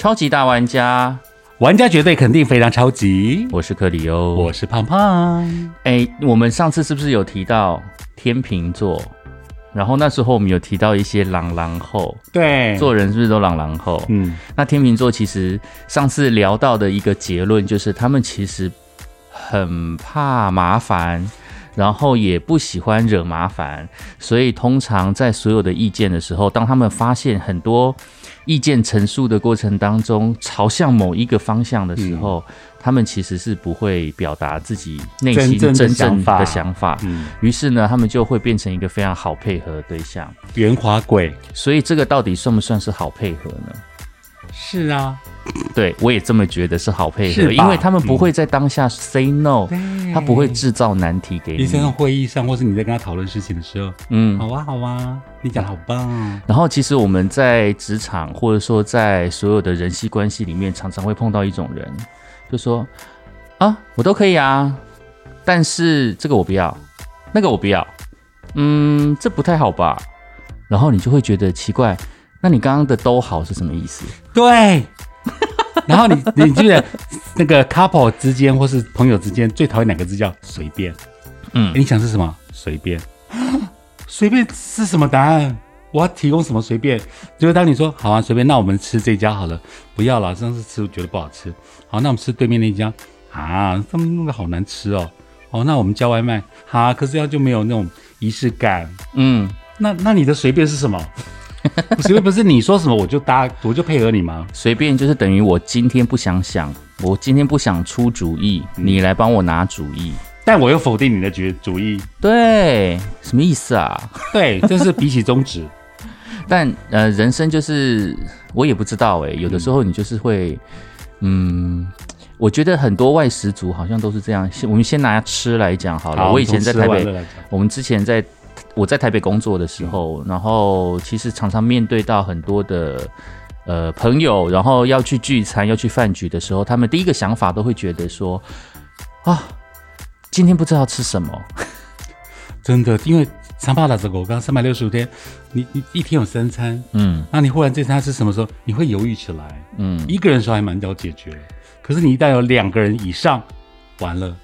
超级大玩家，玩家绝对肯定非常超级。我是克里欧。我是胖胖。哎，我们上次是不是有提到天秤座？然后那时候我们有提到一些狼狼后，对，做人是不是都狼狼后？嗯，那天秤座其实上次聊到的一个结论就是，他们其实很怕麻烦，然后也不喜欢惹麻烦，所以通常在所有的意见的时候，当他们发现很多意见陈述的过程当中朝向某一个方向的时候，他们其实是不会表达自己内心真正的想法的想法。嗯，于是呢，他们就会变成一个非常好配合的对象。圆滑鬼所以这个到底算不算是好配合呢？是啊，对我也这么觉得是好配合，因为他们不会在当下 say no，、对他不会制造难题给你。你在那会议上，或是你在跟他讨论事情的时候，嗯，好啊，好啊，你讲得好棒哦。然后其实我们在职场或者说在所有的人际关系里面，常常会碰到一种人，就说啊，我都可以啊，但是这个我不要，那个我不要，嗯，这不太好吧？然后你就会觉得奇怪，那你刚刚的都好是什么意思？对。然后你你记得那个 couple 之间或是朋友之间最讨厌两个字叫随便。嗯你想是什么？随便。随便是什么答案？我要提供什么随便？就是当你说好啊，随便，那我们吃这家好了，不要了，上次吃我觉得不好吃，好，那我们吃对面那家啊，他们弄得好难吃哦，哦，那我们叫外卖，好、可是要就没有那种仪式感。嗯，那那你的随便是什么？随便不是你说什么我就搭，我就配合你吗？随便就是等于我今天不想想，我今天不想出主意，你来帮我拿主意。但我又否定你的主主意，对，什么意思啊？对，就是比起宗旨。但呃，人生就是我也不知道哎、有的时候你就是会，嗯，我觉得很多外食族好像都是这样。先我们先拿吃来讲好了。好我以前在台北，我们之前在我在台北工作的时候，然后其实常常面对到很多的呃朋友，然后要去聚餐、要去饭局的时候，他们第一个想法都会觉得说啊，今天不知道吃什么。真的，因为长发打折狗刚三百六十五天，你你一天有三餐，嗯那你忽然这餐是什么时候？你会犹豫起来。嗯，一个人的时候还蛮好解决，可是你一旦有两个人以上，完了，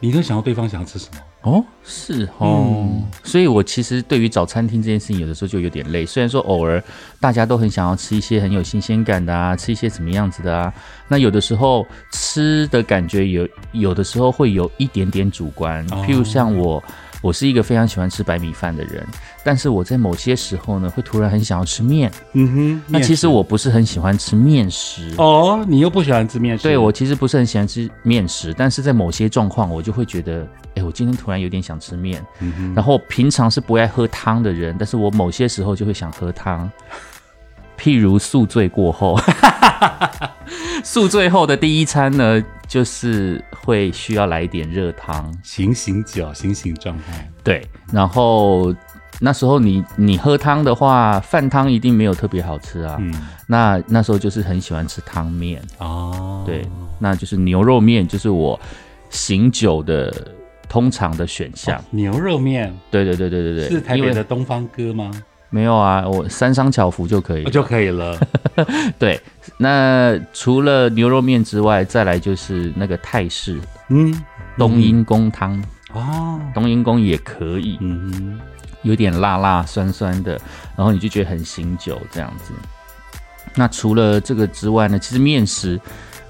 你都想到对方想要吃什么。哦，是哦，所以我其实对于找餐厅这件事情，有的时候就有点累。虽然说偶尔大家都很想要吃一些很有新鲜感的啊，吃一些什么样子的啊，那有的时候吃的感觉有，有的时候会有一点点主观。哦譬如像我，我是一个非常喜欢吃白米饭的人，但是我在某些时候呢，会突然很想要吃面。嗯哼，那其实我不是很喜欢吃面食。哦，你又不喜欢吃面食，对我其实不是很喜欢吃面食，但是在某些状况，我就会觉得，哎，我今天突然有点想吃面。嗯哼，然后平常是不爱喝汤的人，但是我某些时候就会想喝汤，譬如宿醉过后，宿醉后的第一餐呢，就是会需要来一点热汤。醒醒酒，醒醒状态。对，然后那时候你你喝汤的话，饭汤一定没有特别好吃啊。嗯，那那时候就是很喜欢吃汤面，哦，对，那就是牛肉面，就是我醒酒的通常的选项。牛肉面对对对对对对，是台北的东方哥吗？没有啊，我三商巧福就可以就可以了。对，那除了牛肉面之外，再来就是那个泰式嗯，冬阴功汤，哦，冬阴功也可以，嗯。哼，有点辣辣酸酸的，然后你就觉得很醒酒这样子。那除了这个之外呢，其实面食，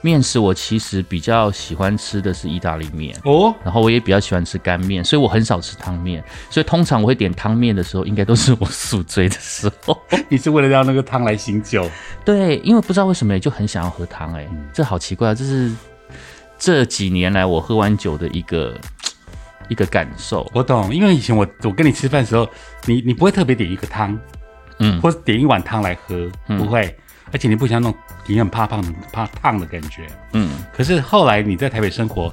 面食我其实比较喜欢吃的是意大利面。哦，然后我也比较喜欢吃干面，所以我很少吃汤面。所以通常我会点汤面的时候，应该都是我宿醉的时候。你是为了让那个汤来醒酒？对，因为不知道为什么就很想要喝汤，哎，这好奇怪啊！这是这几年来我喝完酒的一个一个感受。我懂，因为以前我我跟你吃饭的时候，你你不会特别点一个汤，嗯或者点一碗汤来喝，嗯不会，而且你不想那种你很怕胖怕烫的感觉。嗯，可是后来你在台北生活，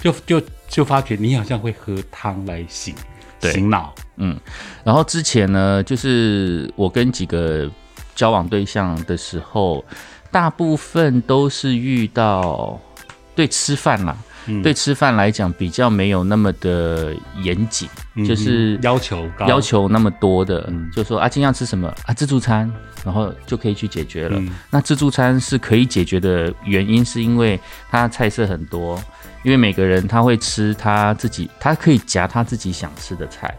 就就就发觉你好像会喝汤来醒对醒脑。嗯然后之前呢，就是我跟几个交往对象的时候，大部分都是遇到对吃饭啦，嗯。对吃饭来讲比较没有那么的严谨，嗯就是要求高，要求那么多的，嗯。就说啊，今天要吃什么？啊，自助餐，然后就可以去解决了。嗯。那自助餐是可以解决的原因，是因为它菜色很多，因为每个人他会吃他自己，他可以夹他自己想吃的菜。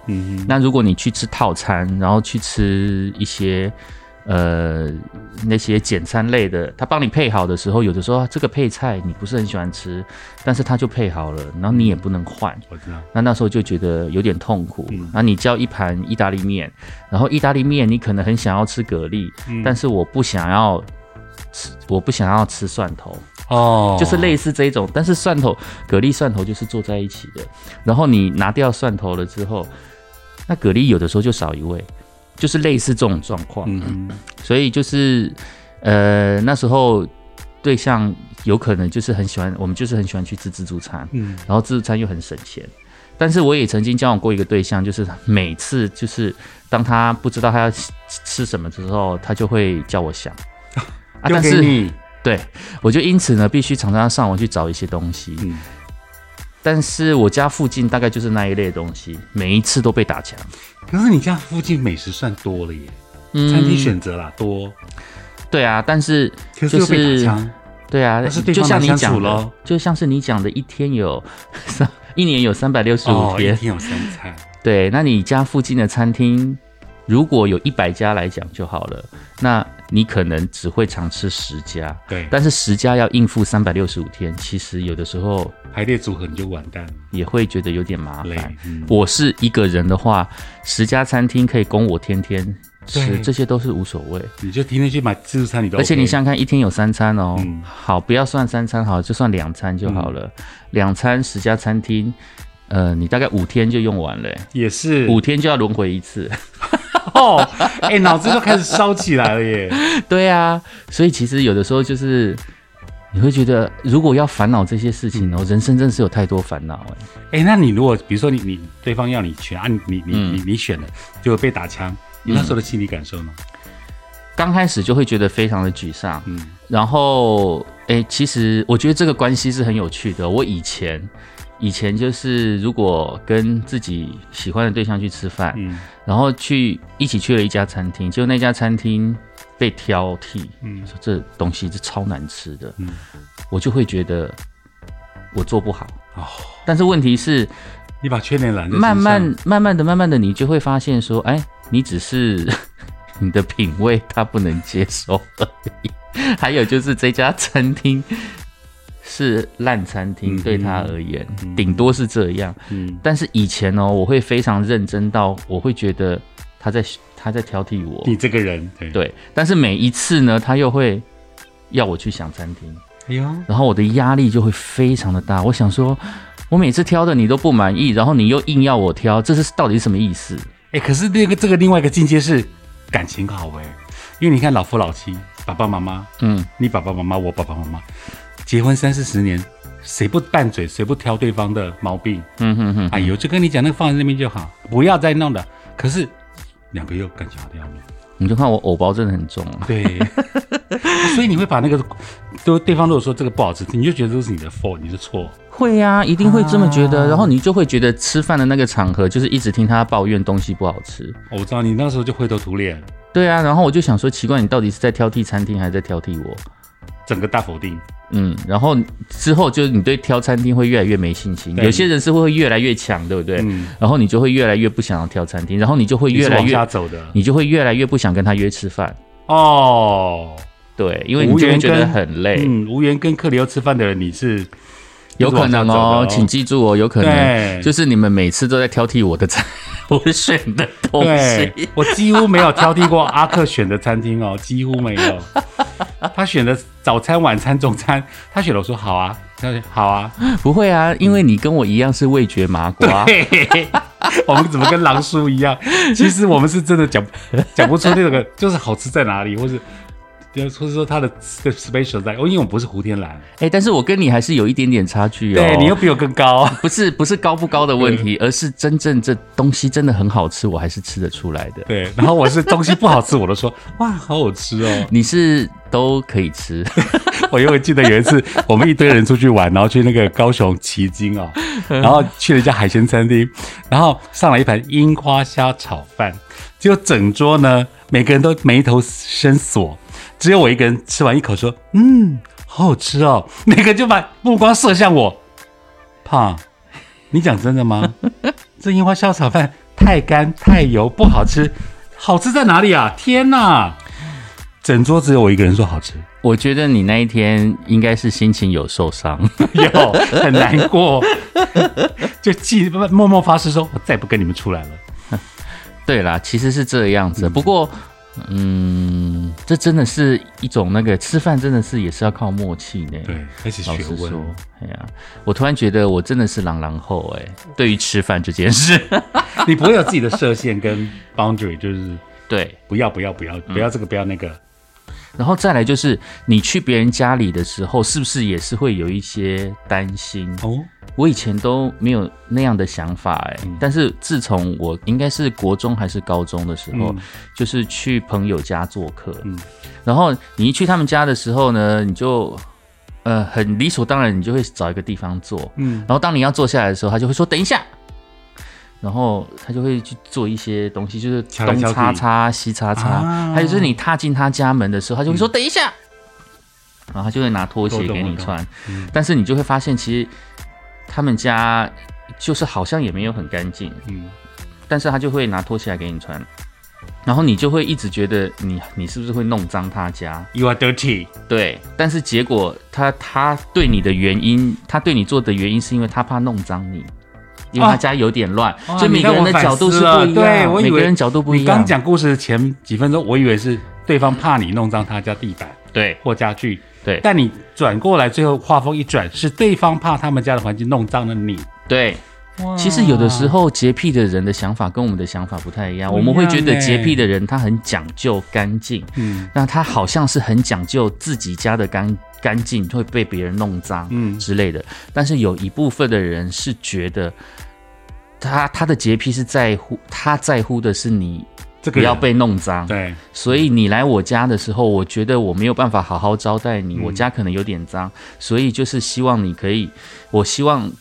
那如果你去吃套餐，然后去吃一些呃那些简餐类的，他帮你配好的时候，有的时候啊这个配菜你不是很喜欢吃，但是他就配好了，然后你也不能换。我知道，那那时候就觉得有点痛苦。嗯那你叫一盘意大利面，然后意大利面你可能很想要吃蛤蜊，嗯但是我不想要吃，我不想要吃蒜头，哦，就是类似这一种。但是蒜头、蛤蜊、蒜头就是做在一起的。然后你拿掉蒜头了之后，那蛤蜊有的时候就少一味，就是类似这种状况。嗯，所以就是呃那时候对象有可能就是很喜欢，我们就是很喜欢去吃自助餐。嗯然后自助餐又很省钱。但是我也曾经交往过一个对象，就是每次就是当他不知道他要吃吃什么的时候，他就会叫我想 啊，但是，对我就因此呢，必须常常上网去找一些东西。嗯，但是我家附近大概就是那一类东西，每一次都被打枪。可是你家附近美食算多了耶，嗯。餐厅选择啦多，对啊，但是就是，对啊，那是就像你讲的，就像是你讲的，一天有三 一年有三百六十五哦，一天，天有三餐，对，那你家附近的餐厅，如果有一百家来讲就好了，那你可能只会常吃十家，对，但是十家要应付三百六十五天，其实有的时候排列组合你就完蛋了，也会觉得有点麻烦。，嗯。我是一个人的话，十家餐厅可以供我天天吃，这些都是无所谓。你就天天去买自助餐，你都 OK，而且你想想看，一天有三餐哦，嗯。好，不要算三餐好，就算两餐就好了。两餐十家餐厅，呃，你大概五天就用完了、也是。五天就要轮回一次。哦，哎，脑子都开始烧起来了耶，对啊，所以其实有的时候就是你会觉得，如果要烦恼这些事情哦，人生真是有太多烦恼哎。哎，那你如果比如说你你对方要你选啊，你你你嗯你你选了，结果被打枪，你那时候的心理感受呢？刚开始就会觉得非常的沮丧，嗯然后哎，其实我觉得这个关系是很有趣的。我以前以前就是如果跟自己喜欢的对象去吃饭，嗯。然后去一起去了一家餐厅，结果那家餐厅被挑剔，嗯。说这东西是超难吃的，嗯，我就会觉得我做不好。哦，但是问题是，你把缺点揽在慢慢慢慢的、慢慢的，你就会发现说，哎，你只是 你的品味他不能接受而已。还有就是这家餐厅是烂餐厅，嗯对他而言，嗯顶多是这样。嗯但是以前哦，我会非常认真到，我会觉得他在他在挑剔我，你这个人对对。但是每一次呢，他又会要我去想餐厅，哎呦，然后我的压力就会非常的大。我想说，我每次挑的你都不满意，然后你又硬要我挑，这是到底是什么意思？哎，可是那个这个另外一个境界是感情好哎，因为你看老夫老妻，爸爸妈妈，嗯，你爸爸妈妈，我爸爸妈妈，结婚三四十年，谁不拌嘴，谁不挑对方的毛病？嗯哼哼，哎呦，就跟你讲，那个放在那边就好，不要再弄了。可是两个又感情好的要命，你就看我藕包真的很重啊。对，所以你会把那个，就对方如果说这个不好吃，你就觉得都是你的 fault，你的错。会呀、一定会这么觉得，啊然后你就会觉得吃饭的那个场合就是一直听他抱怨东西不好吃。我知道你那时候就灰头土脸，对啊，然后我就想说，奇怪，你到底是在挑剔餐厅还是在挑剔我？整个大否定。嗯，然后之后就是你对挑餐厅会越来越没信心，有些人是会越来越强，对不对？嗯，然后你就会越来越不想要挑餐厅，然后你就会越来越，走的你就会越来越不想跟他约吃饭。哦。对，因为你就会觉得很累，嗯，无缘跟克里欧吃饭的人，你是有可能哦，请记住哦，有可能就是你们每次都在挑剔我的餐，我选的东对西。我几乎没有挑剔过阿克选的餐厅哦，几乎没有。他选的早餐、晚餐、中餐，他选了，我说好啊，他说好啊。不会啊，因为你跟我一样是味觉麻瓜。嘿 我们怎么跟狼叔一样？其实我们是真的讲讲不出那个，就是好吃在哪里，或是或者说他的 special 在，哦，因为我不是胡天蓝，哎、但是我跟你还是有一点点差距哦。对你又比我更高，不是不是高不高的问题，而是真正这东西真的很好吃，我还是吃得出来的。对，然后我是东西不好吃，我都说 哇，好好吃哦。你是都可以吃，我因为记得有一次我们一堆人出去玩，然后去那个高雄旗津哦，然后去了一家海鲜餐厅，然后上了一盘樱花虾炒饭，结果整桌呢每个人都眉头深锁，只有我一个人吃完一口说嗯，好好吃哦，那个人就把目光射向我，胖，你讲真的吗？这樱花虾炒饭太干太油不好吃，好吃在哪里啊？天哪！整桌只有我一个人说好吃。我觉得你那一天应该是心情有受伤。有很难过，就记默默发誓说，我再也不跟你们出来了。对啦，其实是这样子。不过，嗯，这真的是一种那个吃饭，真的是也是要靠默契呢。对，开始学说，哎呀，我突然觉得我真的是狼狼后哎，对于吃饭这件事，你不会有自己的设限跟 boundary，就是对。不要不要不要不要这个不要那个。然后再来就是你去别人家里的时候，是不是也是会有一些担心？哦，我以前都没有那样的想法哎、嗯。但是自从我应该是国中还是高中的时候，嗯。就是去朋友家做客，嗯。然后你一去他们家的时候呢，你就呃很理所当然，你就会找一个地方坐，嗯。然后当你要坐下来的时候，他就会说等一下。然后他就会去做一些东西，就是东擦擦西擦擦，啊。还有就是你踏进他家门的时候，他就会说等一下，然后他就会拿拖鞋给你穿，嗯。但是你就会发现，其实他们家就是好像也没有很干净，嗯，但是他就会拿拖鞋来给你穿，然后你就会一直觉得你你是不是会弄脏他家？You are dirty。对，但是结果他他对你的原因，他对你做的原因是因为他怕弄脏你。因为他家有点乱，所以每个人的角度是不一样。每个人角度不一样。你刚讲故事的前几分钟，我以为是对方怕你弄脏他家地板对。或家具，对。但你转过来，最后画风一转，是对方怕他们家的环境弄脏了你。对，其实有的时候洁癖的人的想法跟我们的想法不太一样，我们会觉得欸。洁癖的人他很讲究干净，嗯。那他好像是很讲究自己家的干干净会被别人弄脏嗯。之类的，但是有一部分的人是觉得他他的洁癖是在乎他在乎的是你这个不要被弄脏，对，所以你来我家的时候，我觉得我没有办法好好招待你，嗯。我家可能有点脏，所以就是希望你可以，我希望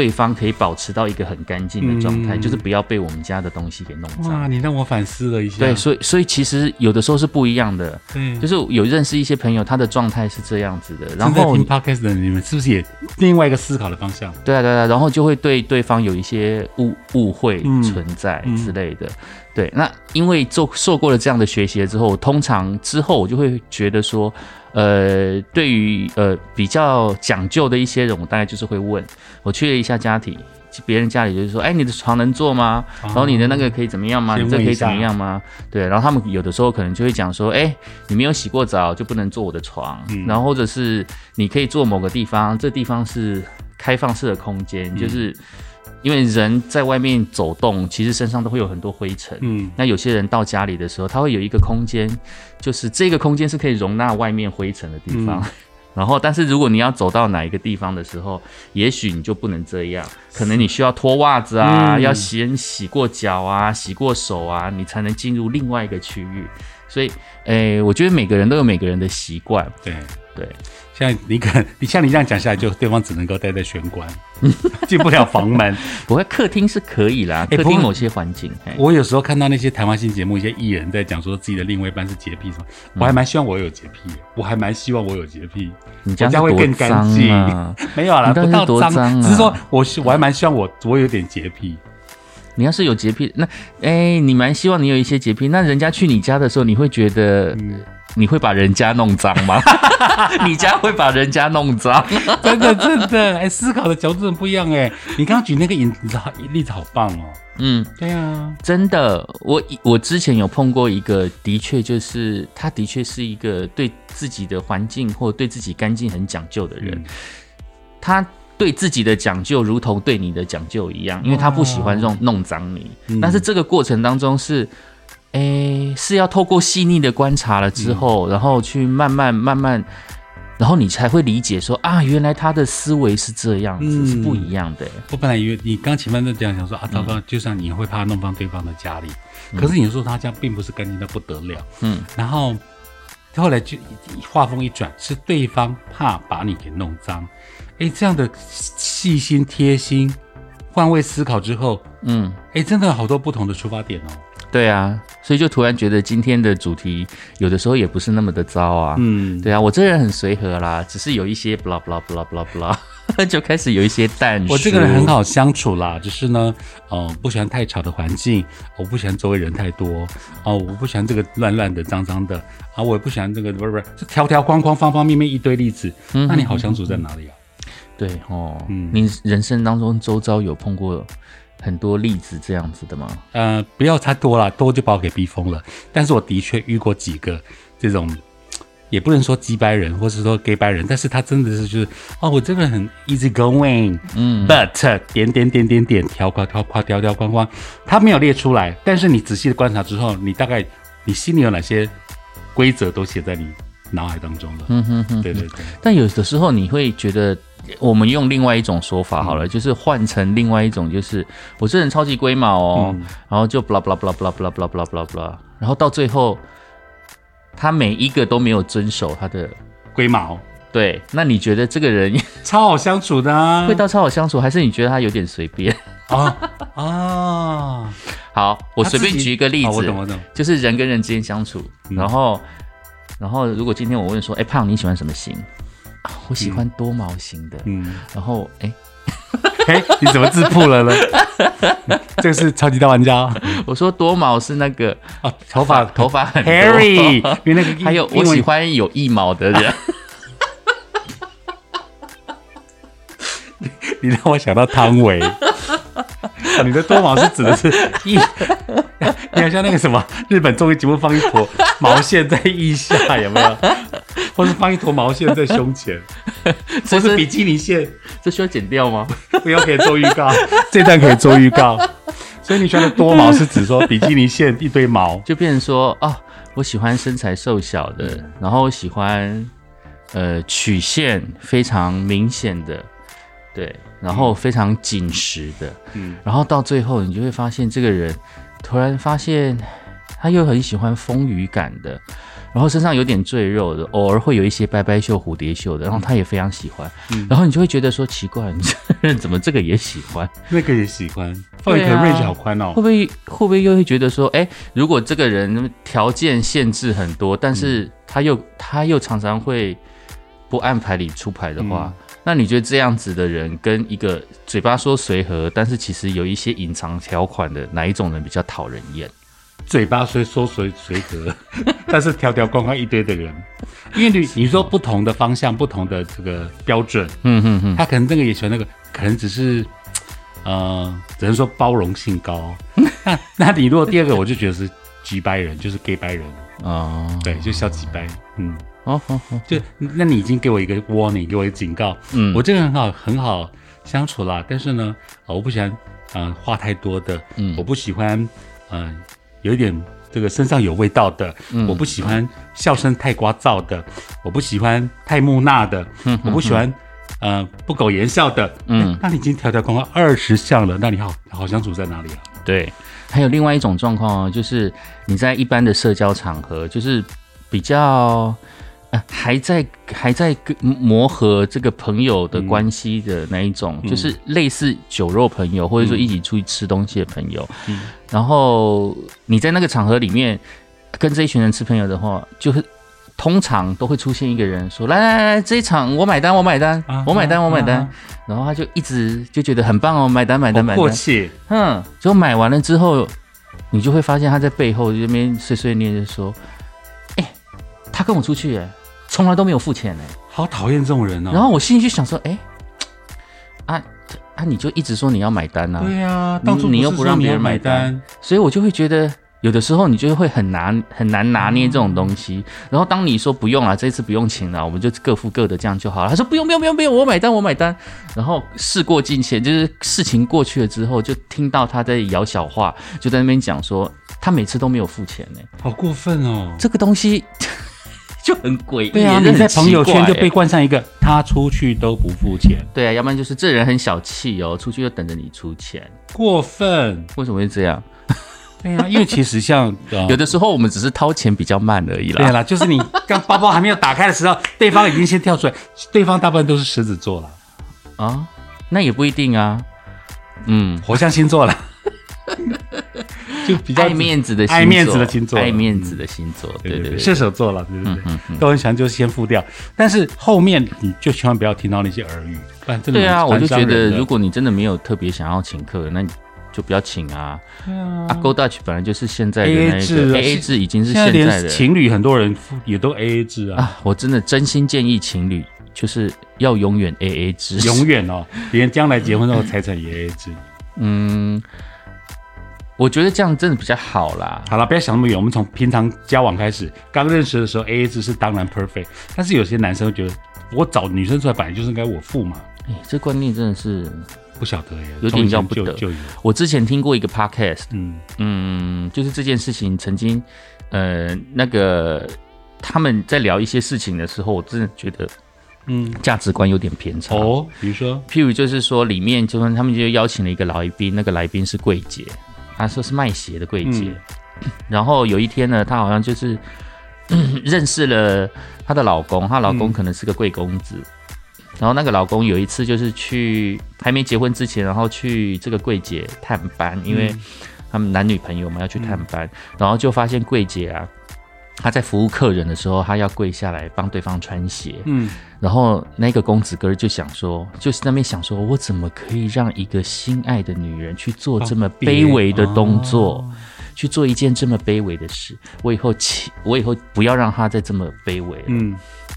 对方可以保持到一个很干净的状态，嗯就是不要被我们家的东西给弄脏。哇，你让我反思了一下。对，所以所以其实有的时候是不一样的，对，就是有认识一些朋友，他的状态是这样子的，然后听 podcast 的你们是不是也另外一个思考的方向？对啊对啊，然后就会对对方有一些误误会嗯存在嗯之类的。对，那因为做受过了这样的学习了之后，通常之后我就会觉得说，呃，对于呃比较讲究的一些人，我大概就是会问，我去了一下家庭。别人家里就是说，哎，你的床能坐吗？然后你的那个可以怎么样吗？你这可以怎么样吗？对，然后他们有的时候可能就会讲说，哎，你没有洗过澡就不能坐我的床，嗯然后或者是你可以坐某个地方，这地方是开放式的空间，嗯就是因为人在外面走动，其实身上都会有很多灰尘。嗯，那有些人到家里的时候，他会有一个空间，就是这个空间是可以容纳外面灰尘的地方。嗯 然后，但是如果你要走到哪一个地方的时候，也许你就不能这样，可能你需要脱袜子啊，嗯要先洗过脚啊，洗过手啊，你才能进入另外一个区域。所以，诶，我觉得每个人都有每个人的习惯，对。对。像你可能，你像你这样讲下来，就对方只能够待在玄关，进不了房门。不过客厅是可以啦，客厅某些环境，我有时候看到那些谈话性节目，一些艺人在讲说自己的另外一半是洁癖什么，我还蛮希望我有洁癖，我还蛮希望我有洁癖。你家会更干净啊！没有啦，不到脏，啊只是说我是我还蛮希望我我有点洁癖。你要是有洁癖，那哎，你蛮希望你有一些洁癖，那人家去你家的时候，你会觉得嗯你会把人家弄脏吗？你家会把人家弄脏？真 的真的，哎，思考的角度很不一样哎。你刚刚举那个引子好例子好棒哦。嗯，对啊，真的，我我之前有碰过一个，的确就是他的确是一个对自己的环境或对自己干净很讲究的人，嗯他对自己的讲究如同对你的讲究一样，因为他不喜欢弄弄脏你。嗯。但是这个过程当中是诶，是要透过细腻的观察了之后，然后去慢慢慢慢，然后你才会理解说啊，原来他的思维是这样子，嗯。是不一样的。我本来以为你刚前面在这样想说啊，糟糕，就算你会怕弄脏对方的家里，可是你说他家并不是干净的不得了，嗯，然后后来就话锋一转，是对方怕把你给弄脏，哎，这样的细心贴心，换位思考之后，嗯，哎，真的有好多不同的出发点哦。对啊，所以就突然觉得今天的主题有的时候也不是那么的糟啊。嗯，对啊，我这人很随和啦，只是有一些 blah blah blah blah blah，就开始有一些淡我这个人很好相处啦，只是呢，呃，不喜欢太吵的环境，我不喜欢周围人太多，哦、我不喜欢这个乱乱的、脏脏的，啊，我也不喜欢这个不是不是，就条条框框、方方面面一堆例子，嗯那你好相处在哪里啊？对哦，嗯你人生当中周遭有碰过很多例子这样子的吗？呃，不要太多了，多就把我给逼疯了。但是我的确遇过几个这种，也不能说鸡掰人，或是说 gay 掰人，但是他真的是就是，哦，我这个人很 easy going，嗯 but 点点点点点条框条框条条框框，他没有列出来，但是你仔细的观察之后，你大概你心里有哪些规则都写在你脑海当中的。嗯哼哼。对对对，但有的时候你会觉得，我们用另外一种说法好了，就是换成另外一种，就是我这人超级龟毛哦，嗯然后就 blah blah blah blah blah blah blah blah blah，然后到最后，他每一个都没有遵守他的。龟毛对，那你觉得这个人超好相处的啊！会到超好相处，还是你觉得他有点随便？啊啊！好，我随便举一个例子，哦我懂我懂，就是人跟人之间相处，嗯然后，然后如果今天我问说，哎、胖你喜欢什么型？啊我喜欢多毛型的。嗯。然后，哎、哎，你怎么自曝了呢？这个是超级大玩家哦 我说多毛是那个啊，头发头发很 Harry，因为那个还有我喜欢有一毛的人。你让我想到汤唯。哦你的多毛是指的是腋，你好像那个什么日本综艺节目放一坨毛线在腋下，有没有？或是放一坨毛线在胸前，或是比基尼线，这需要剪掉吗？不要可以做预告，这段可以做预告。所以你说的多毛是指说比基尼线一堆毛，就变成说，哦，我喜欢身材瘦小的，然后喜欢呃曲线非常明显的，对，然后非常紧实的，嗯。然后到最后你就会发现这个人突然发现他又很喜欢丰腴感的，然后身上有点赘肉的，偶尔会有一些拜拜袖、蝴蝶袖的，然后他也非常喜欢，嗯。然后你就会觉得说奇怪，你这个人怎么这个也喜欢？那个也喜欢，范围可对啊。range 好宽哦。会。不会会不会又会觉得说，哎，如果这个人条件限制很多，但是他又、他又常常会不按牌理出牌的话，那你觉得这样子的人跟一个嘴巴说随和，但是其实有一些隐藏条款的哪一种人比较讨人厌？嘴巴虽说随随和，但是条条框框一堆的人，因为你你说不同的方向、不同的这个标准，嗯哼哼，他可能这个也喜欢那个，可能只是呃，只能说包容性高。那那你如果第二个，我就觉得是鸡掰人，就是 gay 掰人，哦，对，就小鸡掰，嗯，哦哦哦，就那你已经给我一个 warning，给我一个警告，嗯。我这个人很好很好相处啦，但是呢，呃我不喜欢呃话太多的，嗯。我不喜欢呃有一点这个身上有味道的，嗯。我不喜欢笑声太聒噪的，我不喜欢太木讷的，嗯我不喜欢呃不苟言笑的，嗯嗯，那你已经条条框框二十项了，那你好好相处在哪里啊？对，还有另外一种状况哦，就是你在一般的社交场合，就是比较。呃，还在还在跟磨合这个朋友的关系的那一种，就是类似酒肉朋友，或者说一起出去吃东西的朋友。嗯然后你在那个场合里面跟这一群人吃朋友的话，就是通常都会出现一个人说：“来来来，这一场我买单，我买单，啊我买单，啊我买单。啊然后他就一直就觉得很棒哦，买单买单买单。切，嗯，结果买完了之后，你就会发现他在背后这边碎碎念就说：“哎、他跟我出去，哎，从来都没有付钱，呢。好讨厌这种人哦。然后我心里就想说：“哎、啊啊，你就一直说你要买单啊，对呀、当初你又不让别人买买单，所以我就会觉得。”有的时候你就会很难很难拿捏这种东西，然后当你说不用了，这次不用请了，我们就各付各的，这样就好了。他说不用不用不用不用，我买单我买单。然后事过境迁，就是事情过去了之后，就听到他在摇小话，就在那边讲说，他每次都没有付钱呢、好过分哦。这个东西 就很诡异，对啊，你在朋友圈就被冠上一个他出去都不付钱，对啊，要不然就是这人很小气哦，出去就等着你出钱，过分。为什么会这样？对啊，因为其实像 呃有的时候我们只是掏钱比较慢而已啦。对啦，就是你刚包包还没有打开的时候，对方已经先跳出来，对方大部分都是狮子座了，啊，那也不一定啊。嗯，火象星座了，就比较爱面子的星座爱面子的星座爱面子的星座，对对射手座了，对不对？都很喜欢就先付掉，但是后面你就千万不要听到那些耳语，不然真的对啊，我就觉得如果你真的没有特别想要请客，那你就不要请啊。啊，Go Dutch 本来就是现在的 AA 那一个 AA 制，已经是现在的情侣很多人也都 A A 制啊，啊。我真的真心建议情侣就是要永远 AA 制，永远哦，连将来结婚后财产也 A A 制。嗯，我觉得这样真的比较好啦。好了，不要想那么远，我们从平常交往开始，刚认识的时候 A A 制是当然 perfect，但是有些男生会觉得，我找女生出来本来就是应该我付嘛，哎，这观念真的是，不晓得耶，有点要不得。我之前听过一个 podcast，嗯。嗯，就是这件事情曾经，呃，那个他们在聊一些事情的时候，我真的觉得嗯，价值观有点偏差。哦，比如说，譬如就是说，里面就是他们就邀请了一个来宾，那个来宾是柜姐，她说是卖鞋的柜姐。然后有一天呢，她好像就是、嗯认识了她的老公，她老公可能是个贵公子。然后那个老公有一次就是去还没结婚之前，然后去这个柜姐探班，因为他们男女朋友嘛要去探班，然后就发现柜姐啊，她在服务客人的时候，他要跪下来帮对方穿鞋。嗯，然后那个公子哥就想说，就是那边想说，我怎么可以让一个心爱的女人去做这么卑微的动作，哦去做一件这么卑微的事？我以后起，我以后不要让她再这么卑微了。嗯，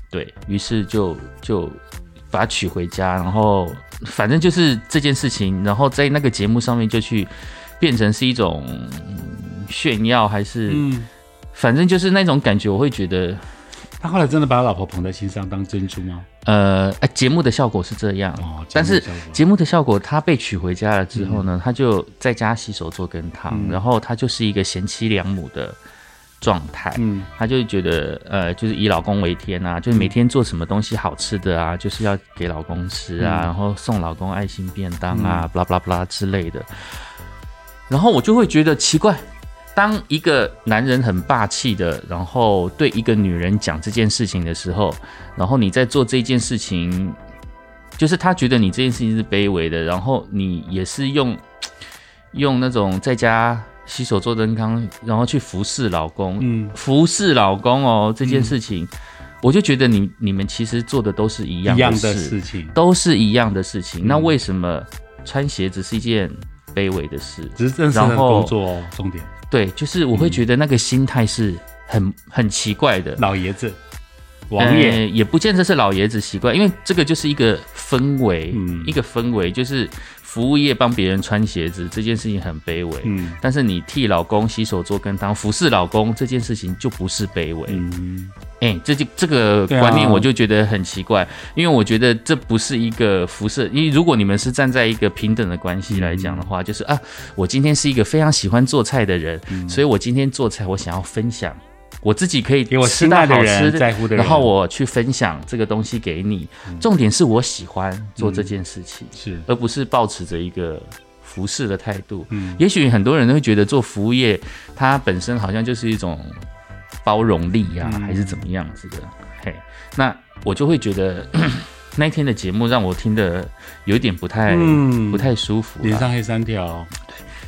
对于是就就把她娶回家，然后反正就是这件事情，然后在那个节目上面就去变成是一种嗯炫耀，还是、嗯，反正就是那种感觉，我会觉得。他后来真的把他老婆捧在心上当珍珠吗？呃，呃节目的效果是这样，哦但是节目的效果他被娶回家了之后呢，他就在家洗手做羹汤，嗯。然后他就是一个贤妻良母的状态，嗯。他就觉得呃，就是以老公为天啊，就是每天做什么东西好吃的啊，就是要给老公吃啊，嗯。然后送老公爱心便当啊，巴拉巴拉巴拉之类的，然后我就会觉得奇怪。当一个男人很霸气的，然后对一个女人讲这件事情的时候，然后你在做这件事情，就是他觉得你这件事情是卑微的，然后你也是用 用那种在家洗手做灯汤，然后去服侍老公，嗯服侍老公哦，这件事情，我就觉得你你们其实做的都是一样一样的事，情，都是一样的事情。嗯那为什么穿鞋子是一件卑微的事？只是认识的然后工作哦，重点，对，就是我会觉得那个心态是很很奇怪的。老爷子，王爷，呃也不见得是老爷子习惯，因为这个就是一个氛围，嗯。一个氛围，就是服务业帮别人穿鞋子这件事情很卑微，嗯。但是你替老公洗手做羹汤，服侍老公这件事情就不是卑微。嗯，哎、这就这个观念我就觉得很奇怪，因为我觉得这不是一个辐射，因为如果你们是站在一个平等的关系来讲的话，嗯就是啊，我今天是一个非常喜欢做菜的人，所以我今天做菜我想要分享。我自己可以给我吃到好吃在乎的人然后我去分享这个东西给你。重点是我喜欢做这件事情，是，而不是抱持着一个服侍的态度。嗯也许很多人都会觉得做服务业，它本身好像就是一种包容力呀、嗯还是怎么样子的。嘿，那我就会觉得 那一天的节目让我听得有一点不太、嗯不太舒服啦。脸上黑三条，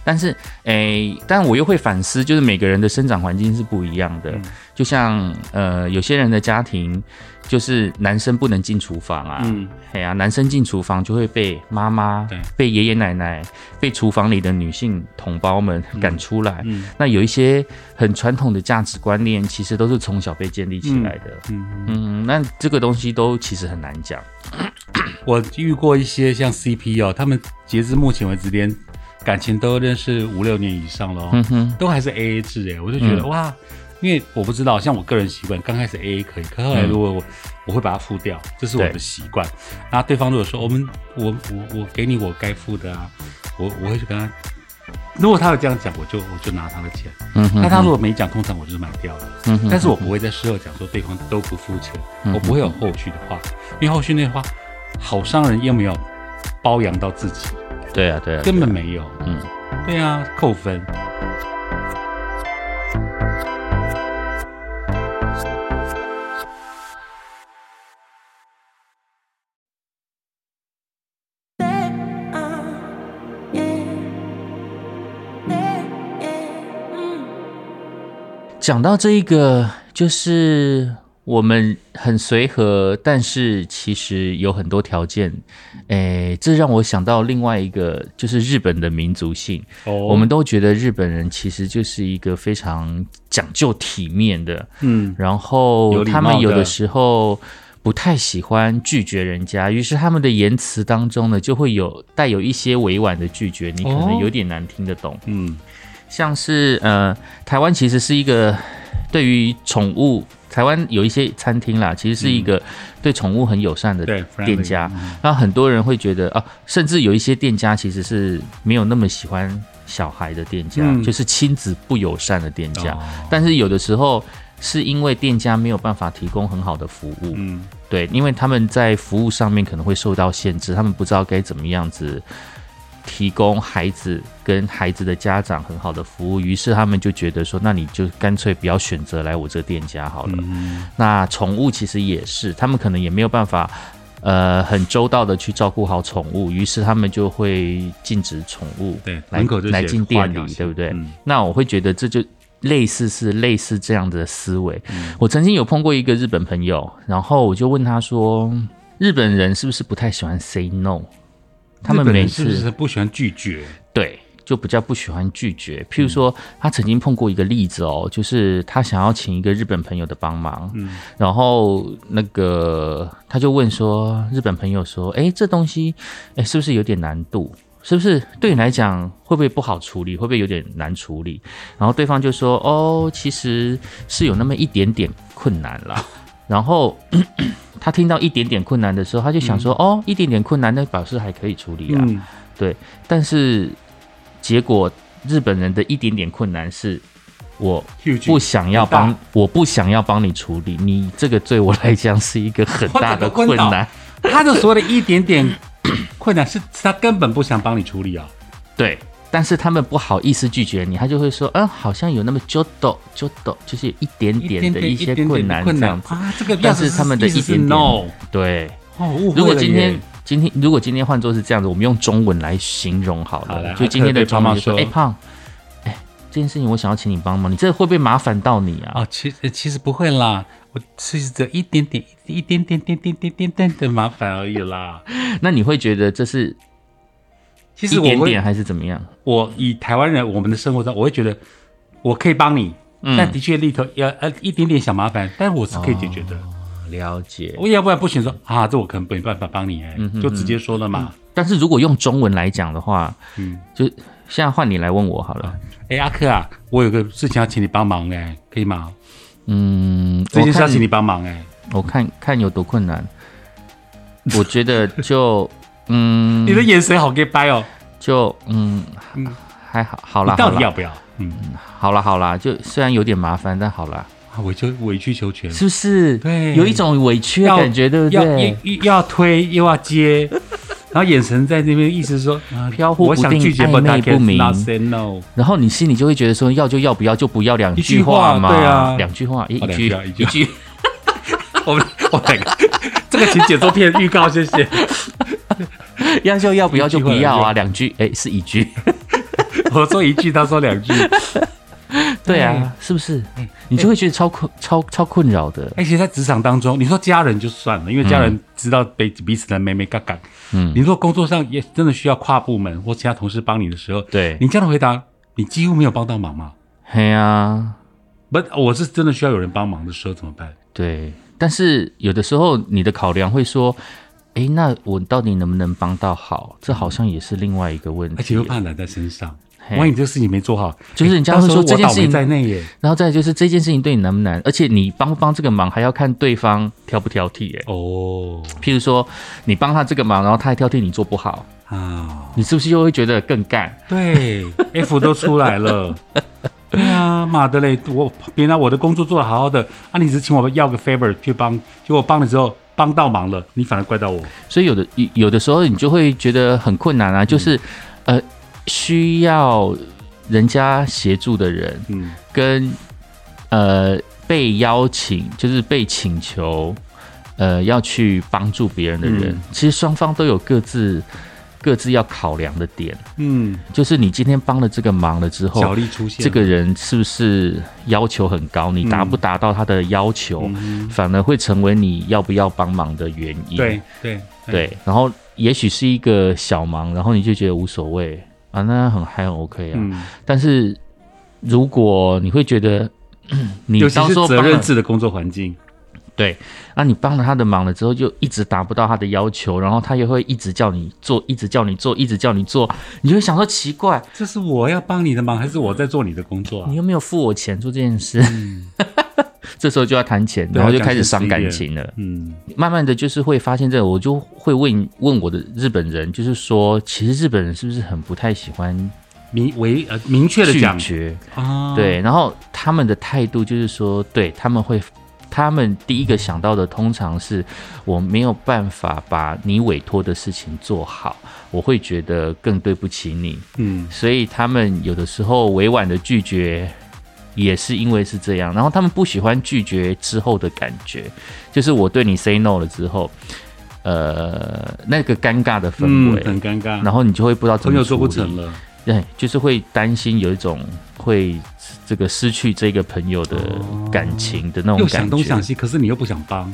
但是，诶，但我又会反思，就是每个人的生长环境是不一样的。嗯就像呃，有些人的家庭就是男生不能进厨房啊，嗯哎呀、男生进厨房就会被妈妈、被爷爷奶奶、被厨房里的女性同胞们赶出来。嗯那有一些很传统的价值观念，其实都是从小被建立起来的。嗯，嗯那这个东西都其实很难讲。我遇过一些像 CP 哦，他们截至目前为止连感情都认识五六年以上了、哦，嗯哼，都还是 AA 制哎，我就觉得、嗯。哇，因为我不知道，像我个人习惯，刚开始 AA 可以，可后来如果我、我会把它付掉，这是我的习惯。那对方如果说我们我我我给你我该付的啊，我我会去跟他如果他有这样讲，我就我就拿他的钱。嗯哼那他如果没讲，通常我就是买掉了。嗯哼但是我不会在事后讲说对方都不付钱，嗯我不会有后续的话，因为后续那话，好伤人又没有包养到自己，对啊对啊，根本没有。嗯。对啊，扣分。讲到这一个，就是我们很随和，但是其实有很多条件。诶，这让我想到另外一个，就是日本的民族性。哦我们都觉得日本人其实就是一个非常讲究体面的，嗯然后他们有的时候不太喜欢拒绝人家，于是他们的言辞当中呢，就会有带有一些委婉的拒绝，你可能哦有点难听得懂。嗯像是呃，台湾其实是一个对于宠物，台湾有一些餐厅啦，其实是一个对宠物很友善的店家嗯。那很多人会觉得啊，甚至有一些店家其实是没有那么喜欢小孩的店家，嗯就是亲子不友善的店家。哦但是有的时候是因为店家没有办法提供很好的服务，嗯对，因为他们在服务上面可能会受到限制，他们不知道该怎么样子提供孩子跟孩子的家长很好的服务，于是他们就觉得说，那你就干脆不要选择来我这店家好了。嗯那宠物其实也是，他们可能也没有办法。呃，很周到的去照顾好宠物，于是他们就会禁止宠物对，来来进店里，对不对？嗯那我会觉得这就类似是类似这样的思维。嗯我曾经有碰过一个日本朋友，然后我就问他说，日本人是不是不太喜欢 say no？他们每次是不是不喜欢拒绝？对就比较不喜欢拒绝。譬如说，他曾经碰过一个例子哦，就是他想要请一个日本朋友的帮忙，嗯然后那个他就问说，日本朋友说，哎，这东西，哎，是不是有点难度？是不是对你来讲会不会不好处理？会不会有点难处理？然后对方就说，哦，其实是有那么一点点困难啦。然后 他听到一点点困难的时候，他就想说，哦，一点点困难，那表示还可以处理啊。嗯，对，但是结果日本人的一点点困难是，我不想要帮，我不想要帮你处理，你这个对我来讲是一个很大的困难。他的所谓的一点点困难是，是他根本不想帮你处理啊。对，但是他们不好意思拒绝你，他就会说，嗯，好像有那么就斗就是有一点点的一些困难困这样子。难啊，这个但是他们的意思是一点点 no 对，哦，如果今天今天如果今天换作是这样子，我们用中文来形容好了，就今天的对中文就说，胖胖哎、胖，哎、这件事情我想要请你帮忙，你这会不会麻烦到你啊？哦，其实其实不会啦，我其实只有一点点一点点点点点点点的麻烦而已啦。那你会觉得这是其实我点点还是怎么样？我以台湾人我们的生活中，我会觉得我可以帮你，嗯但的确里头要呃一点点小麻烦，但我是可以解决的。了解。我要不然不行说啊，这我可能没办法帮你哎、嗯哼就直接说了嘛。但是如果用中文来讲的话，嗯，就现在换你来问我好了。哎、阿克啊，我有个事情要请你帮忙哎、可以吗？嗯，这件事要请你帮忙哎、我看看有多困难。我觉得就嗯，你的眼神好 get 掰哦，就嗯还好，好你啦，好啦，到底要不要？嗯，好啦，好啦，就虽然有点麻烦，但好啦，啊委曲委曲求全，是不是？对。有一种委屈的要感觉，对不要对？又又要推又要接，然后眼神在那边意思是说啊飘忽不定暧昧不明。然后你心里就会觉得说，要就要，不要就不要，两句句话话嘛，对啊。两句话，一句一句 我们我两个这个请解说片预告，谢谢。要就要，不要就不要啊，两句，哎，是一句，我说一句，他说两句。对啊，是不是？你就会觉得超困、超超困扰的。而且在职场当中，你说家人就算了，因为家人知道彼彼此的妹妹嘎嘎。嗯你说工作上也真的需要跨部门或其他同事帮你的时候，对，你这样的回答，你几乎没有帮到忙吗？嘿呀，不，我是真的需要有人帮忙的时候怎么办？对。但是有的时候你的考量会说，哎，那我到底能不能帮到好？这好像也是另外一个问题。而且又怕揽在身上。嘿万一你这个事情没做好，就是人家会说这件事情在内耶。然后再就是这件事情对你难不难，而且你帮不帮这个忙还要看对方挑不挑剔。耶，哦譬如说你帮他这个忙，然后他还挑剔你做不好，啊，你是不是又会觉得更干？对，F 都出来了。对啊，妈的嘞！我别拿我的工作做得好好的啊，你只请我要个 favor 去帮，结果帮了之后帮到忙了，你反而怪到我。所以有的有有的时候你就会觉得很困难啊，就是、呃需要人家协助的人嗯跟呃被邀请，就是被请求呃要去帮助别人的人，嗯其实双方都有各自各自要考量的点，嗯，就是你今天帮了这个忙了之后出现。这个人是不是要求很高？你达不达到他的要求，嗯反而会成为你要不要帮忙的原因。对对对，然后也许是一个小忙，然后你就觉得无所谓啊，那很还很 OK 啊。嗯，但是如果你会觉得 你到时候责任制的工作环境，对，啊，你帮了他的忙了之后，就一直达不到他的要求，然后他也会一直叫你做，一直叫你做，一直叫你做，你就会想说奇怪，这是我要帮你的忙，还是我在做你的工作啊你？又没有付我钱做这件事，这时候就要谈钱，然后就开始伤感情了。嗯慢慢的就是会发现这个，我就会问问我的日本人，就是说，其实日本人是不是很不太喜欢明为呃明确的拒讲绝？啊，对，然后他们的态度就是说，对他们会，他们第一个想到的通常是我没有办法把你委托的事情做好，我会觉得更对不起你，嗯。所以他们有的时候委婉的拒绝。也是因为是这样，然后他们不喜欢拒绝之后的感觉，就是我对你 say no 了之后，呃，那个尴尬的氛嗯围，很尴尬，然后你就会不知道怎么朋友做不成了，对，就是会担心有一种会这个失去这个朋友的感情的那种又感觉。想东想西，可是你又不想帮，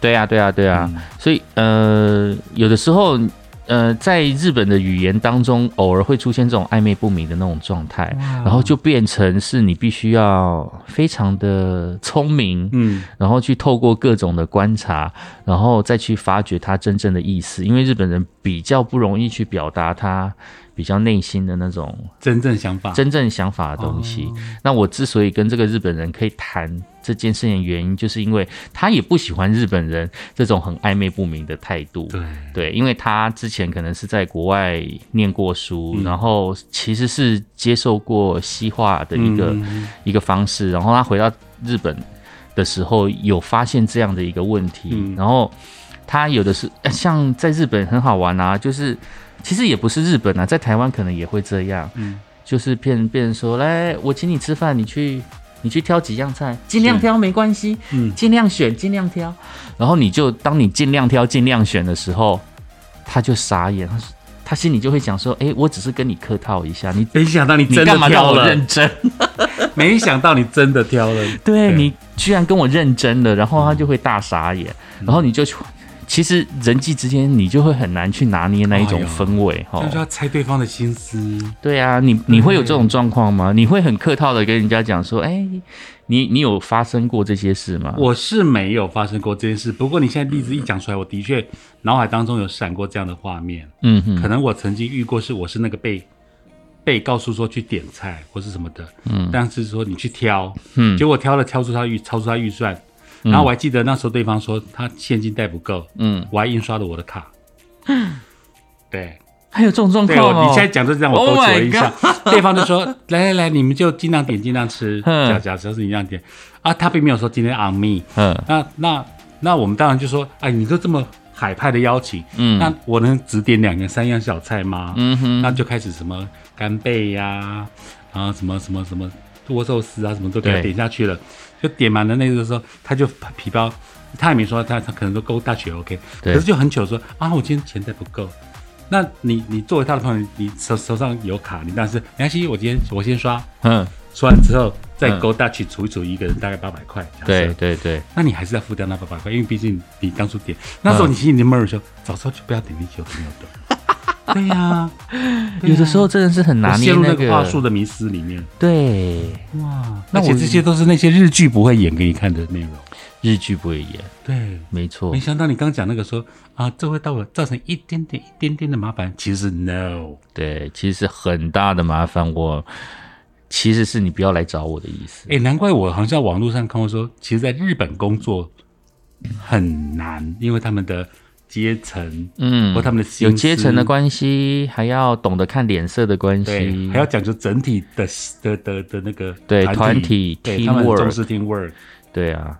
对啊，对啊，对啊。嗯所以呃，有的时候呃，在日本的语言当中，偶尔会出现这种暧昧不明的那种状态，然后就变成是你必须要非常的聪明，嗯然后去透过各种的观察，然后再去发掘他真正的意思。因为日本人比较不容易去表达他比较内心的那种真正想法，真正想法的东西。那我之所以跟这个日本人可以谈这件事情的原因，就是因为他也不喜欢日本人这种很暧昧不明的态度。对，对，因为他之前可能是在国外念过书，嗯。然后其实是接受过西化的一个、嗯。一个方式，然后他回到日本的时候有发现这样的一个问题，嗯。然后他有的是呃像在日本很好玩啊，就是其实也不是日本啊，在台湾可能也会这样，嗯就是骗别人说来我请你吃饭，你去。你去挑几样菜，尽量挑没关系，嗯尽量选，尽量挑。然后你就当你尽量挑、尽量选的时候，他就傻眼，他他心里就会想说：“哎，我只是跟你客套一下，你没想到你你真的挑了，认真？没想到你真的挑了，对对你居然跟我认真了。”然后他就会大傻眼，嗯然后你就去。其实人际之间，你就会很难去拿捏那一种氛围哈、这样就要猜对方的心思，对啊，你你会有这种状况吗？你会很客套的跟人家讲说：“哎，你你有发生过这些事吗？”我是没有发生过这件事，不过你现在例子一讲出来，我的确脑海当中有闪过这样的画面。嗯哼，可能我曾经遇过，是我是那个被被告诉说去点菜或是什么的，嗯但是说你去挑，嗯结果挑了挑出他预超出他预算，然后我还记得那时候对方说他现金带不够，嗯，我还印刷了我的卡，对。还有这种状对，况哦。我你现在讲就这样，我 Oh 勾起 my 我印象。对方就说：“来来来，你们就尽量点，尽量吃。”嗯假假设是你这样点啊，他并没有说今天 on me。嗯那那那我们当然就说：“哎，你都这么海派的邀请，嗯那我能只点两个三样小菜吗？”嗯哼，那就开始什么干贝呀、然后什么什么什么多寿司啊，什么都给他对点下去了。就点满了那个时候，他就皮包，他也没说他他可能都勾大曲 OK，可是就很糗说啊，我今天钱袋不够。那你你作为他的朋友，你手手上有卡，你当然是没关系，我今天我先刷，嗯，刷完之后再嗯勾大曲除一除，一个人大概八百块。对，对对，那你还是要付掉那八百块，因为毕竟你当初点那时候你心里闷儿说，早知道就不要点那些有的没有的。对呀、有的时候真的是很拿我捏那陷入那个话术的迷思里面。对，哇，那我而且这些都是那些日剧不会演给你看的内容。日剧不会演，对，没错没，想到你刚讲那个说啊，这会到我造成一点点、一点点的麻烦，其实是 no。对，其实是很大的麻烦。我其实是你不要来找我的意思。哎，难怪我好像在网络上看过说，其实在日本工作很难，因为他们的阶层嗯或，他们的有阶层的关系，还要懂得看脸色的关对，系，还要讲究整体的的的的那个对团团体对他们很 teamwork 重视 teamwork，对啊，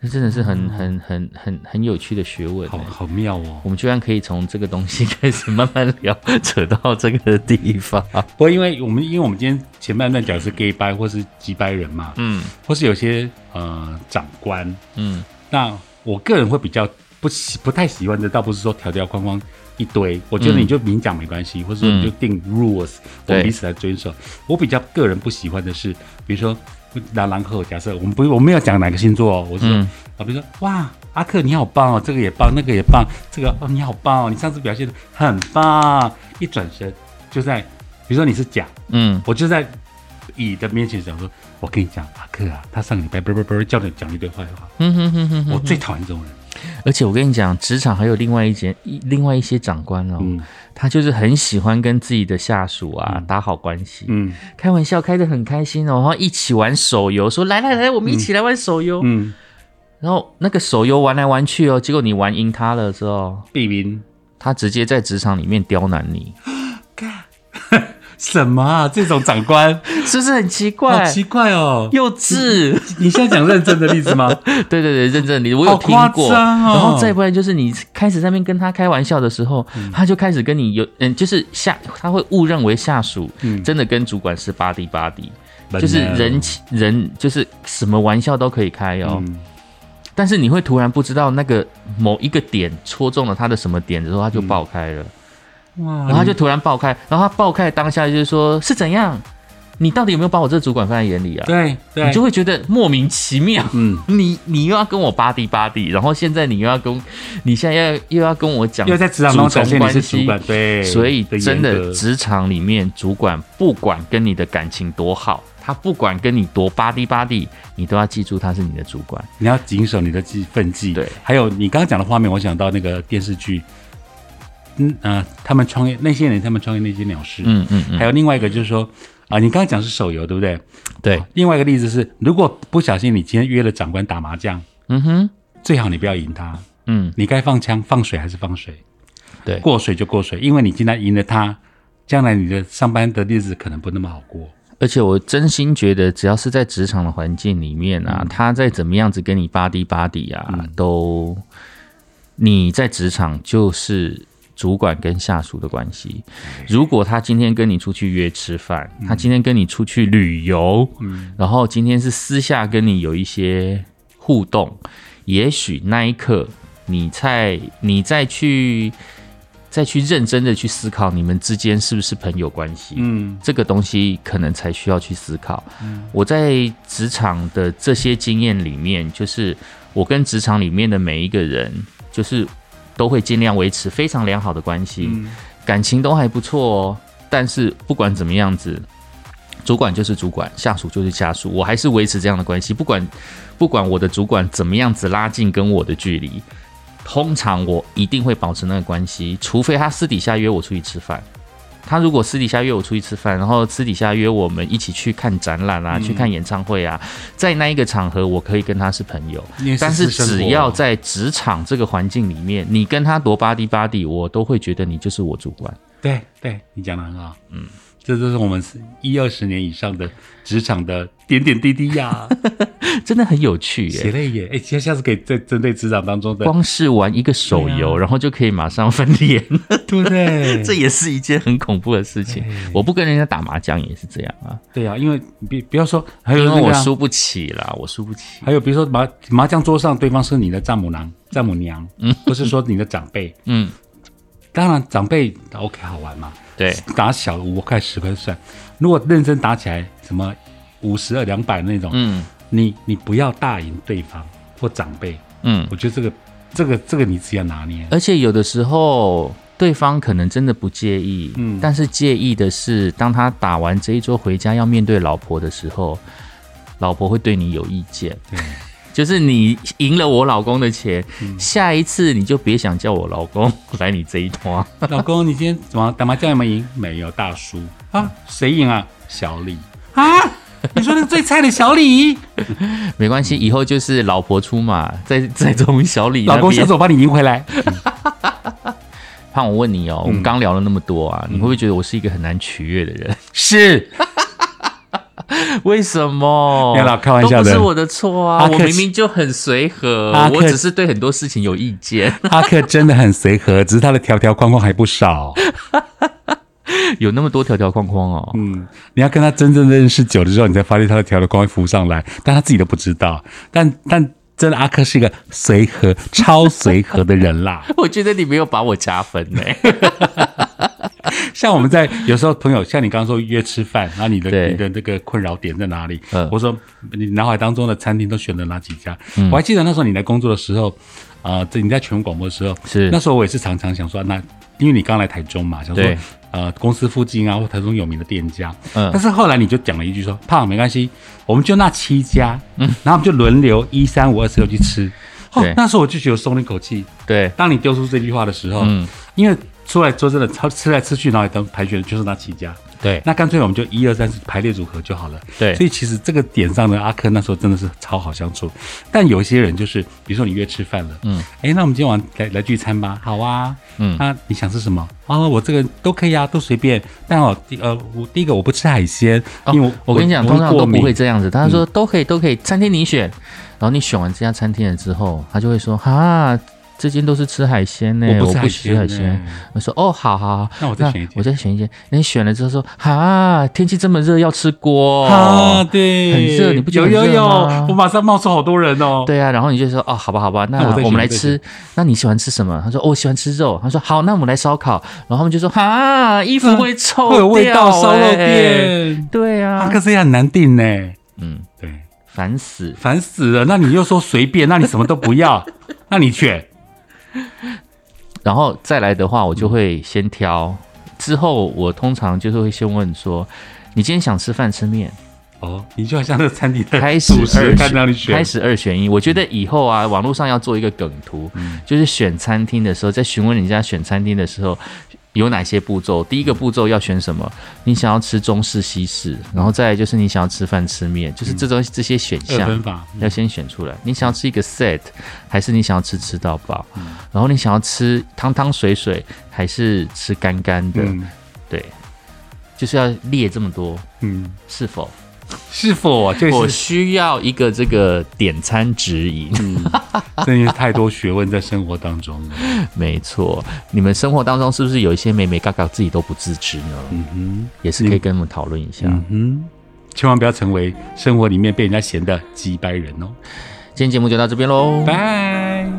那真的是很很很很很有趣的学问欸。好好妙哦。我们居然可以从这个东西开始慢慢聊，扯到这个地方。不过因为我们因为我们今天前半段讲的是 gay 掰或是鸡掰人嘛，嗯。或是有些呃长官，嗯。那我个人会比较不喜不太喜欢的，倒不是说条条框框一堆，我觉得嗯。你就明讲没关系，或者说你就定 rules，、我们彼此来遵守。我比较个人不喜欢的是，比如说拿狼后，假设我们不我们没有讲哪个星座哦，我是说、嗯。啊，比如说哇，阿克你好棒哦，这个也棒，那个也棒，这个哦你好棒。哦，你上次表现的很棒，一转身就在，比如说你是甲，嗯。我就在乙的面前讲说，我跟你讲，阿克啊，他上个礼拜啵啵啵叫你讲一堆坏话，哼哼哼哼哼。我最讨厌这种人。而且我跟你讲，职场还有另外一件一另外一些长官哦，嗯。他就是很喜欢跟自己的下属啊、打好关系，嗯。开玩笑开得很开心哦，然后一起玩手游，说来来来，我们一起来玩手游。嗯，然后那个手游玩来玩去哦，结果你玩赢他了之后，避名他直接在职场里面刁难你，什么啊？这种长官 是不是很奇好怪？奇怪哦。幼稚，你现在讲认真的例子吗？对对对，认真，的例子我有听过。哦然后再不然就是你开始在那边跟他开玩笑的时候，他就开始跟你有嗯，就是下他会误认为下属嗯真的跟主管是巴迪巴迪，就是人情人就是什么玩笑都可以开哦。嗯但是你会突然不知道那个某一个点戳中了他的什么点之后，他就爆开了，哇然后他就突然爆开，然后他爆开的当下就是说是怎样？你到底有没有把我这个主管放在眼里啊？对对，你就会觉得莫名其妙。嗯，你你又要跟我巴蒂巴蒂，然后现在你又要跟，你现在要又要跟我讲又在职场中展现你是主管，对，所以真的格职场里面，主管不管跟你的感情多好，他不管跟你多巴蒂巴蒂，你都要记住他是你的主管。你要谨守你的记分际。对，还有你刚刚讲的画面，我想到那个电视剧，嗯呃，他们创业那些人，他们创业那些鸟事，嗯嗯嗯，还有另外一个就是说啊，你刚刚讲是手游对不对？对，另外一个例子是，如果不小心你今天约了长官打麻将，嗯哼，最好你不要赢他，嗯，你该放枪放水还是放水？对，过水就过水，因为你今天赢了他，将来你的上班的日子可能不那么好过。而且我真心觉得，只要是在职场的环境里面啊，他再怎么样子跟你巴蒂巴蒂啊，都你在职场就是主管跟下属的关系。如果他今天跟你出去约吃饭，他今天跟你出去旅游，然后今天是私下跟你有一些互动，也许那一刻你在你再去再去认真的去思考你们之间是不是朋友关系。嗯这个东西可能才需要去思考。我在职场的这些经验里面，就是我跟职场里面的每一个人，就是都会尽量维持非常良好的关系，嗯感情都还不错哦。但是不管怎么样子，主管就是主管，下属就是下属，我还是维持这样的关系。不管不管我的主管怎么样子拉近跟我的距离，通常我一定会保持那个关系，除非他私底下约我出去吃饭。他如果私底下约我出去吃饭，然后私底下约我们一起去看展览啊，去看演唱会啊，在那一个场合，我可以跟他是朋友。但是只要在职场这个环境里面，你跟他多巴蒂巴蒂，我都会觉得你就是我主管。对对，你讲的很好，嗯，这都是我们一二十年以上的职场的点点滴滴呀，真的很有趣耶、血泪耶！哎，下下次可以再针对职场当中的，光是玩一个手游，啊然后就可以马上分脸，对 不对？这也是一件很恐怖的事情。我不跟人家打麻将也是这样啊，对啊，因为你别不要说，还有啊为我输不起啦，我输不起。还有比如说麻麻将桌上对方是你的丈母娘、丈母娘，嗯，不是说你的长辈。嗯，当然长辈 OK 好玩嘛，对，打小五块十块算。如果认真打起来，什么五十二两百那种，嗯你你不要大赢对方或长辈，嗯，我觉得这个这个这个你自己要拿捏。而且有的时候对方可能真的不介意，嗯但是介意的是，当他打完这一桌回家要面对老婆的时候，老婆会对你有意见。对，就是你赢了我老公的钱，嗯下一次你就别想叫我老公 来你这一团。老公，你今天怎么打麻将有没有赢？没有，大叔啊，谁赢啊？小李啊，你说那个最菜的小李，没关系，以后就是老婆出马，再再从小李老公，下边次我帮你赢回来。胖，我问你哦，我嗯们刚聊了那么多啊，你会不会觉得我是一个很难取悦的人？是，为什么？没有啦开玩笑的都不是我的错啊！我明明就很随和我只是对很多事情有意见。阿克真的很随和，只是他的条条框框还不少。有那么多条条框框哦。嗯，你要跟他真正认识久了之后，你才发现他的条条框框浮上来，但他自己都不知道。但但真的阿克是一个随和、超随和的人啦。我觉得你没有把我加分呢。像我们在有时候朋友，像你刚刚说约吃饭，然后你的你的那个困扰点在哪里？嗯。我说你脑海当中的餐厅都选了哪几家？我还记得那时候你来工作的时候，啊，这你在全国广播的时候，是。那时候我也是常常想说，那因为你刚来台中嘛，想说呃公司附近啊或台中有名的店家，嗯。但是后来你就讲了一句说，胖没关系，我们就那七家，嗯，然后我们就轮流一三五二四六去吃。哦对，那时候我就觉得松了一口气。对，当你丢出这句话的时候，嗯，因为出来说真的，超吃来吃去，然后也等排选的就是那七家，对，那干脆我们就一二三四排列组合就好了。对所以其实这个点上呢，阿珂那时候真的是超好相处。但有一些人就是，比如说你约吃饭了，嗯，哎，那我们今天晚上来来聚餐吧，好啊，嗯那你想吃什么？哦，我这个都可以啊，都随便。但哦，第呃，我第一个我不吃海鲜，因为哦我跟你讲，通常都不会会这样子。他说都可以，都可以，餐厅你选。然后你选完这家餐厅了之后，他就会说：“哈，这间都是吃海鲜呢，我我不吃海鲜鲜。”我说：“哦，好好好，那我再选一间我再选一间。”那你选了之后说：“哈，天气这么热，要吃锅。”啊，对，很热你不觉得有有有，我马上冒出好多人哦。对啊，然后你就说：“哦，好吧，好吧，那那我们来吃。那你喜欢吃什么？”他说：“哦，我喜欢吃肉。”他说：“好，那我们来烧烤。”然后他们就说：“啊，衣服会臭，会有味道，烧肉欸。店。”对啊啊，，可是也很难定呢。嗯，对，烦死。烦死了。那你又说随便，那你什么都不要，那你选然后再来的话，我就会先挑。之后我通常就是会先问说：“你今天想吃饭吃面哦，你就好像在餐厅？”的开始二选，选，开始二选一。我觉得以后啊，网络上要做一个梗图，嗯就是选餐厅的时候，在询问人家选餐厅的时候。有哪些步骤？第一个步骤要选什么？你想要吃中式、西式，然后再来就是你想要吃饭吃面，就是这种这些选项。要先选出来，你想要吃一个 set，还是你想要吃吃到饱？嗯然后你想要吃汤汤水水，还是吃干干的？嗯对，就是要列这么多，嗯，是否是否啊？就我需要一个这个点餐指引？嗯，真的是太多学问在生活当中了。没错，你们生活当中是不是有一些美美嘎嘎自己都不自知呢？嗯哼，也是可以跟我们讨论一下。嗯哼，千万不要成为生活里面被人家嫌的鸡掰人哦。今天节目就到这边喽，拜。